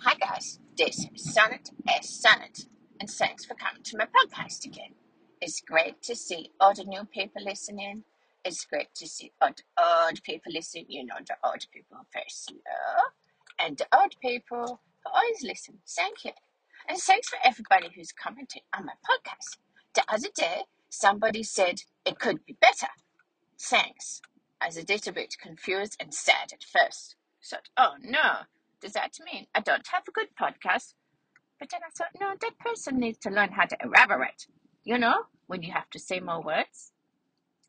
Hi guys, this is Sonnet S Sonnet, and thanks for coming to my podcast again. It's great to see all the new people listening. It's great to see all the old people listening. You know, the old people very slow, and the old people who always listen. Thank you. And thanks for everybody who's commented on my podcast. The other day, somebody said it could be better. Thanks. I was a little bit confused and sad at first. Thought, oh no, does that mean I don't have a good podcast? But then I thought, no, that person needs to learn how to elaborate. You know, when you have to say more words.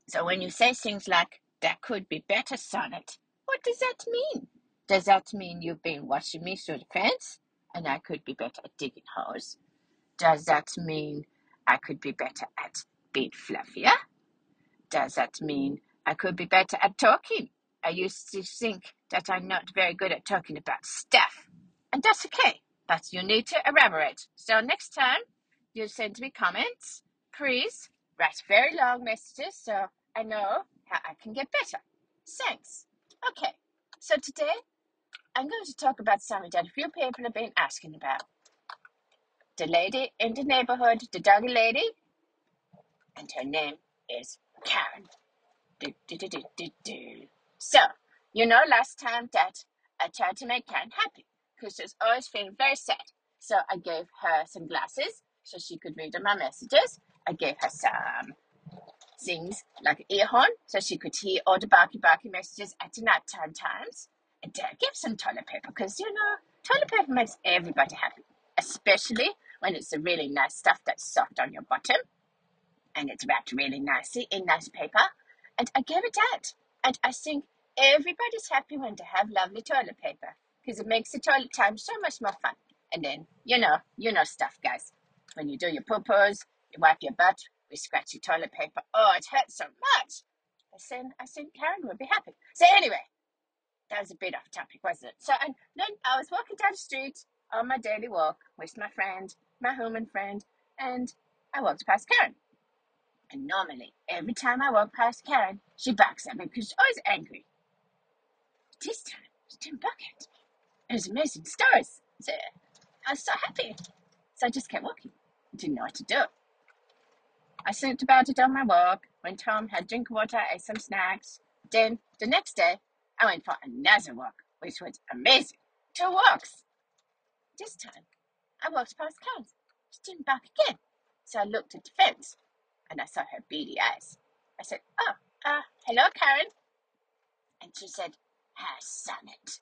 So when you say things like, that could be better, sonnet, what does that mean? Does that mean you've been watching me through the fence and I could be better at digging holes? Does that mean I could be better at being fluffier? Does that mean I could be better at talking? I used to think that I'm not very good at talking about stuff. And that's okay, but you need to elaborate. So next time you send me comments, please write very long messages so I know how I can get better. Thanks. Okay, so today I'm going to talk about something that a few people have been asking about. The lady in the neighborhood, the doggy lady, and her name is Karen. Do, do, do, do, do, do. So, you know, last time that I tried to make Karen happy because she was always feeling very sad. So I gave her some glasses so she could read my messages. I gave her some things like ear horn so she could hear all the barky barky messages at the night time times. And I gave some toilet paper because, you know, toilet paper makes everybody happy, especially when it's the really nice stuff that's soft on your bottom and it's wrapped really nicely in nice paper. And I gave it out. And I think everybody's happy when they have lovely toilet paper because it makes the toilet time so much more fun. And then, you know, you know stuff, guys. When you do your poo-poos, you wipe your butt with scratchy toilet paper. Oh, it hurts so much. I said, I think Karen would be happy. So anyway, that was a bit off topic, wasn't it? So and then I was walking down the street on my daily walk with my friend, my human friend, and I walked past Karen. And normally, every time I walk past Karen, she barks at me because she's always angry. But this time, she didn't me. It was amazing stories. So I was so happy. So I just kept walking. I didn't know what to do. I thought about it on my walk, went home, had drink of water, ate some snacks. Then, the next day, I went for another walk, which was amazing. Two walks. This time, I walked past Karen. She didn't bark again. So I looked at the fence and I saw her beady eyes. I said, Oh, uh, hello, Karen. And she said, Her sonnet.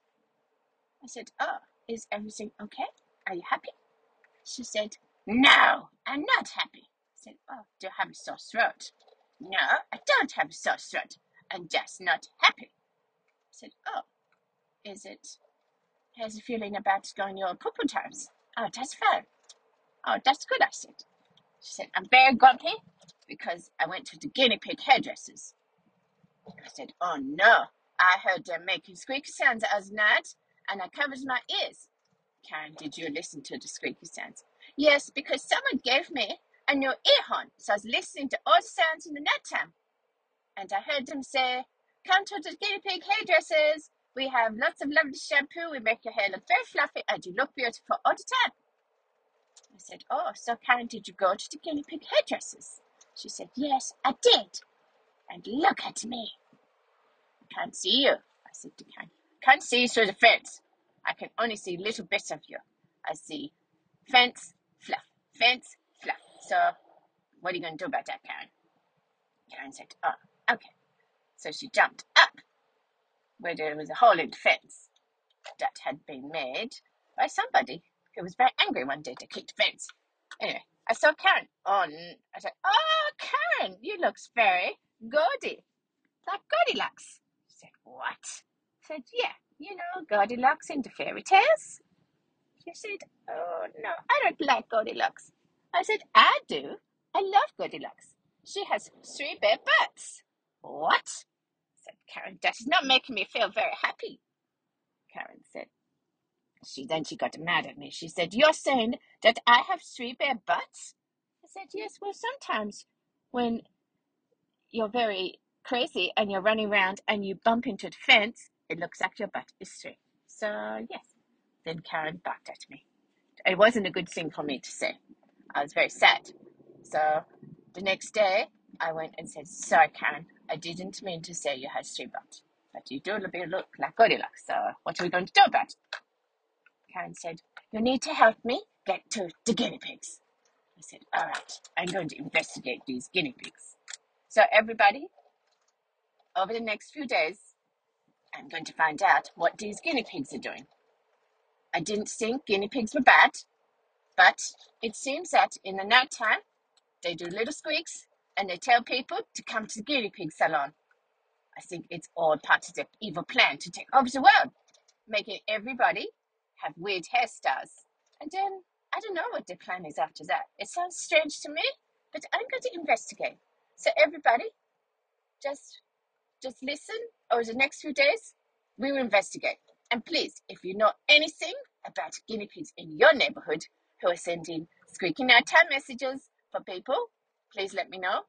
I said, Oh, is everything okay? Are you happy? She said, No, I'm not happy. I said, Oh, do you have a sore throat? No, I don't have a sore throat. I'm just not happy. I said, Oh, is it? How's the feeling about going your poo times? Oh, that's fine. Oh, that's good, I said. She said, I'm very grumpy because I went to the guinea pig hairdressers. I said, Oh no, I heard them making squeaky sounds as night and I covered my ears. Karen, did you listen to the squeaky sounds? Yes, because someone gave me a new ear horn, so I was listening to all the sounds in the night time. And I heard them say, Come to the guinea pig hairdressers. We have lots of lovely shampoo. We make your hair look very fluffy and you look beautiful all the time. I said, Oh, so Karen, did you go to the guinea pig hairdressers? She said, Yes, I did. And look at me. I can't see you, I said to Karen. Can't see you through the fence. I can only see little bits of you. I see fence, fluff, fence, fluff. So, what are you going to do about that, Karen? Karen said, Oh, okay. So she jumped up where there was a hole in the fence that had been made by somebody who was very angry one day to kick the fence. Anyway, I saw Karen oh, on. I said, "Oh, Karen, you looks very gaudy, like Goldilocks." She said, "What?" I said, "Yeah, you know Goldilocks in the fairy tales." She said, "Oh no, I don't like Goldilocks." I said, "I do. I love Goldilocks. She has three bare butts." What? said Karen. That is not making me feel very happy. Karen said, she then she got mad at me. She said, You're saying that I have three bare butts? I said, Yes, well sometimes when you're very crazy and you're running around and you bump into the fence, It looks like your butt is straight. So, yes. Then Karen barked at me. It wasn't a good thing for me to say. I was very sad. So, the next day, I went and said, Sorry, Karen, I didn't mean to say you had three butts, But you do look like Goldilocks, so what are we going to do about it? Karen said, You need to help me get to the guinea pigs. I said, All right, I'm going to investigate these guinea pigs. So, everybody, over the next few days, I'm going to find out what these guinea pigs are doing. I didn't think guinea pigs were bad, but it seems that in the night time, they do little squeaks and they tell people to come to the guinea pig salon. I think it's all part of the evil plan to take over the world, making everybody have weird hairstyles. And then I don't know what the plan is after that. It sounds strange to me, but I'm going to investigate. So everybody, just just listen over the next few days. We will investigate. And please, if you know anything about guinea pigs in your neighborhood who are sending squeaky nighttime messages for people, please let me know.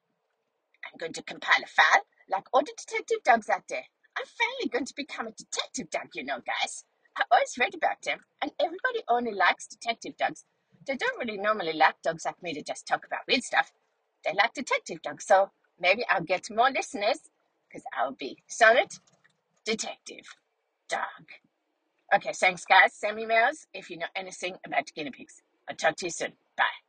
I'm going to compile a file like all the detective dogs out there. I'm finally going to become a detective dog, you know, guys. I always read about them, and everybody only likes detective dogs. They don't really normally like dogs like me to just talk about weird stuff. They like detective dogs, so maybe I'll get more listeners because I'll be Sonnet Detective Dog. Okay, thanks, guys. Send me emails if you know anything about guinea pigs. I'll talk to you soon. Bye.